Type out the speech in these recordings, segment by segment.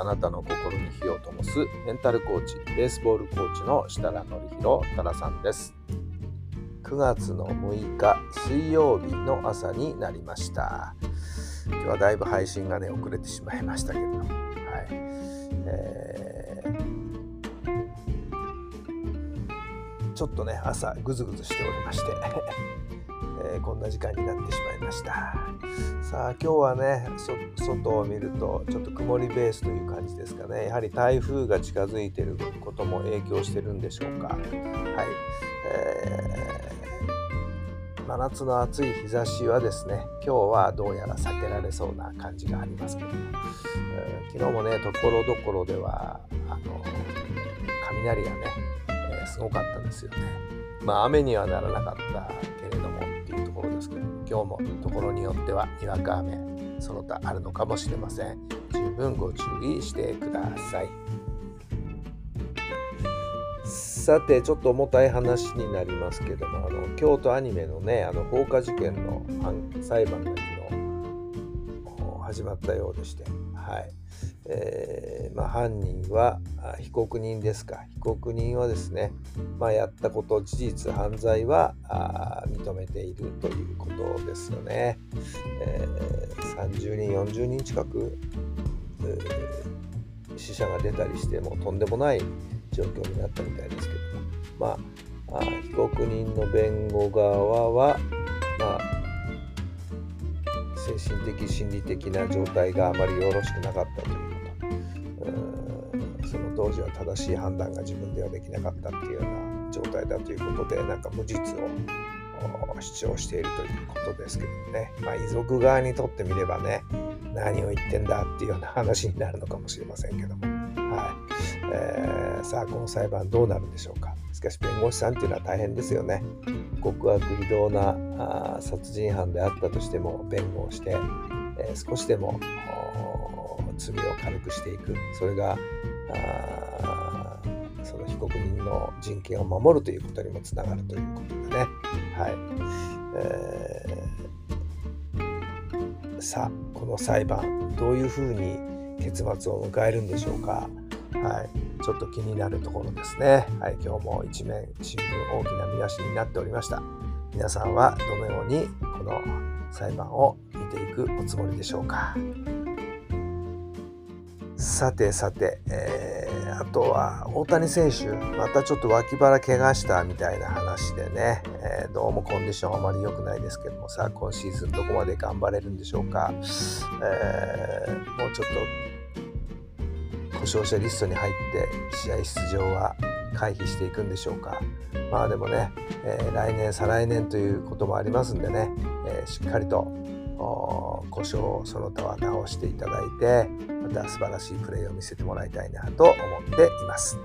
あなたの心に火を灯すメンタルコーチ、ベースボールコーチの設楽範弘太良さんです。9月の6日水曜日の朝になりました。今日はだいぶ配信がね遅れてしまいましたけれども、はいえーちょっとね朝ぐずぐずしておりまして、えーこんな時間になってしまいました。さあ今日はね外を見るとちょっと曇りベースという感じですかね。やはり台風が近づいてることも影響してるんでしょうか。はい、えー真夏の暑い日差しはですね今日はどうやら避けられそうな感じがありますけども、えー昨日もねところどころではあの雷がね、えーすごかったですよね。まあ雨にはならなかったけれども。ころですけど今日もところによってはにわか雨その他あるのかもしれません。十分ご注意してください。さてちょっと重たい話になりますけどもあの京都アニメのねあの放火事件の裁判が昨日始まったようでしてはい。えーまあ、犯人は被告人ですか。被告人はですね、まあ、やったこと事実犯罪は認めているということですよね、えー30人40人近く、えー死者が出たりしてもとんでもない状況になったみたいですけども。まあ被告人の弁護側はまあ精神的心理的な状態があまりよろしくなかったというその当時は正しい判断が自分ではできなかったっていうような状態だということでなんか無実を主張しているということですけどね、まあ、遺族側にとってみればね何を言ってんだっていうような話になるのかもしれませんけども、はい。えーさあこの裁判どうなるんでしょうか。しかし弁護士さんっていうのは大変ですよね。極悪非道なあ殺人犯であったとしても弁護をして、えー少しでも罪を軽くしていく。それがあその被告人の人権を守るということにもつながるということでねはい、えーさあこの裁判どういうふうに結末を迎えるんでしょうかはい、ちょっと気になるところですね。はい、今日も一面新聞大きな見出しになっておりました。皆さんはどのようにこの裁判を見ていくおつもりでしょうか。さてさて、えーあとは大谷選手またちょっと脇腹怪我したみたいな話でね、えーどうもコンディションあまり良くないですけどもさあ今シーズンどこまで頑張れるんでしょうか、えーもうちょっと故障者リストに入って試合出場は回避していくんでしょうか。まあでもね、え来年再来年ということもありますんでね、えしっかりと故障その他は直していただいてまた素晴らしいプレーを見せてもらいたいなと思っています。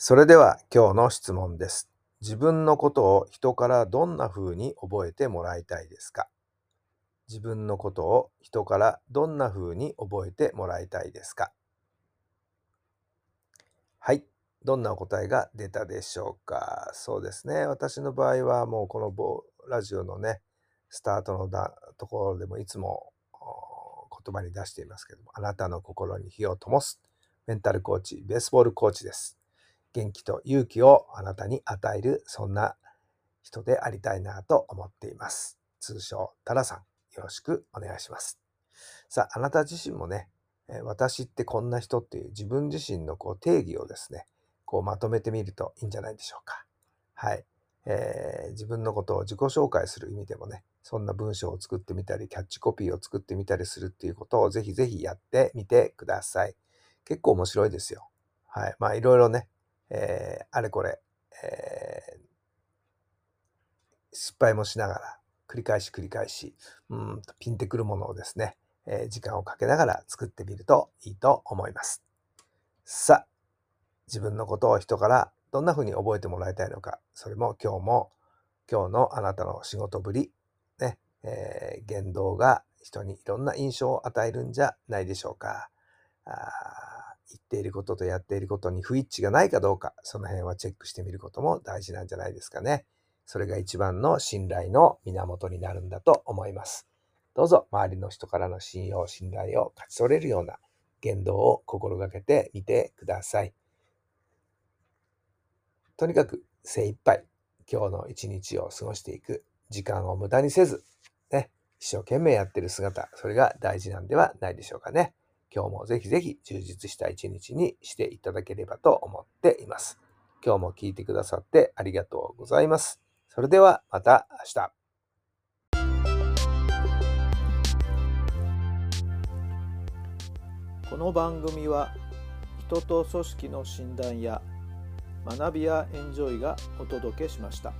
それでは今日の質問です。自分のことを人からどんな風に覚えてもらいたいですか？自分のことを人からどんな風に覚えてもらいたいですか？はい。どんなお答えが出たでしょうか？そうですね。私の場合はもうこのラジオのね、スタートのだところでもいつも言葉に出していますけども、あなたの心に火を灯すメンタルコーチ、ベースボールコーチです。元気と勇気をあなたに与える、そんな人でありたいなと思っています。通称、タラさん、よろしくお願いします。さあ、あなた自身もね、私ってこんな人っていう自分自身のこう定義をですね、こうまとめてみるといいんじゃないでしょうか。はい。えー自分のことを自己紹介する意味でもね、そんな文章を作ってみたり、キャッチコピーを作ってみたりするっていうことをぜひぜひやってみてください。結構面白いですよ。はい。まあいろいろね、えーあれこれ、えー失敗もしながら、繰り返し繰り返し、うんとピンてくるものをですね、えー、時間をかけながら作ってみるといいと思います。さあ、自分のことを人からどんな風に覚えてもらいたいのか、それも今日も今日のあなたの仕事ぶり、ね、えー、言動が人にいろんな印象を与えるんじゃないでしょうか。あ言っていることとやっていることに不一致がないかどうか、その辺はチェックしてみることも大事なんじゃないですかね。それが一番の信頼の源になるんだと思います。どうぞ周りの人からの信用、信頼を勝ち取れるような言動を心がけてみてください。とにかく精一杯今日の一日を過ごしていく時間を無駄にせず、ね、一生懸命やってる姿、それが大事なんではないでしょうかね。今日もぜひぜひ充実した一日にしていただければと思っています。今日も聞いてくださってありがとうございます。それではまた明日。この番組は人と組織の診断や学びやエンジョイがお届けしました。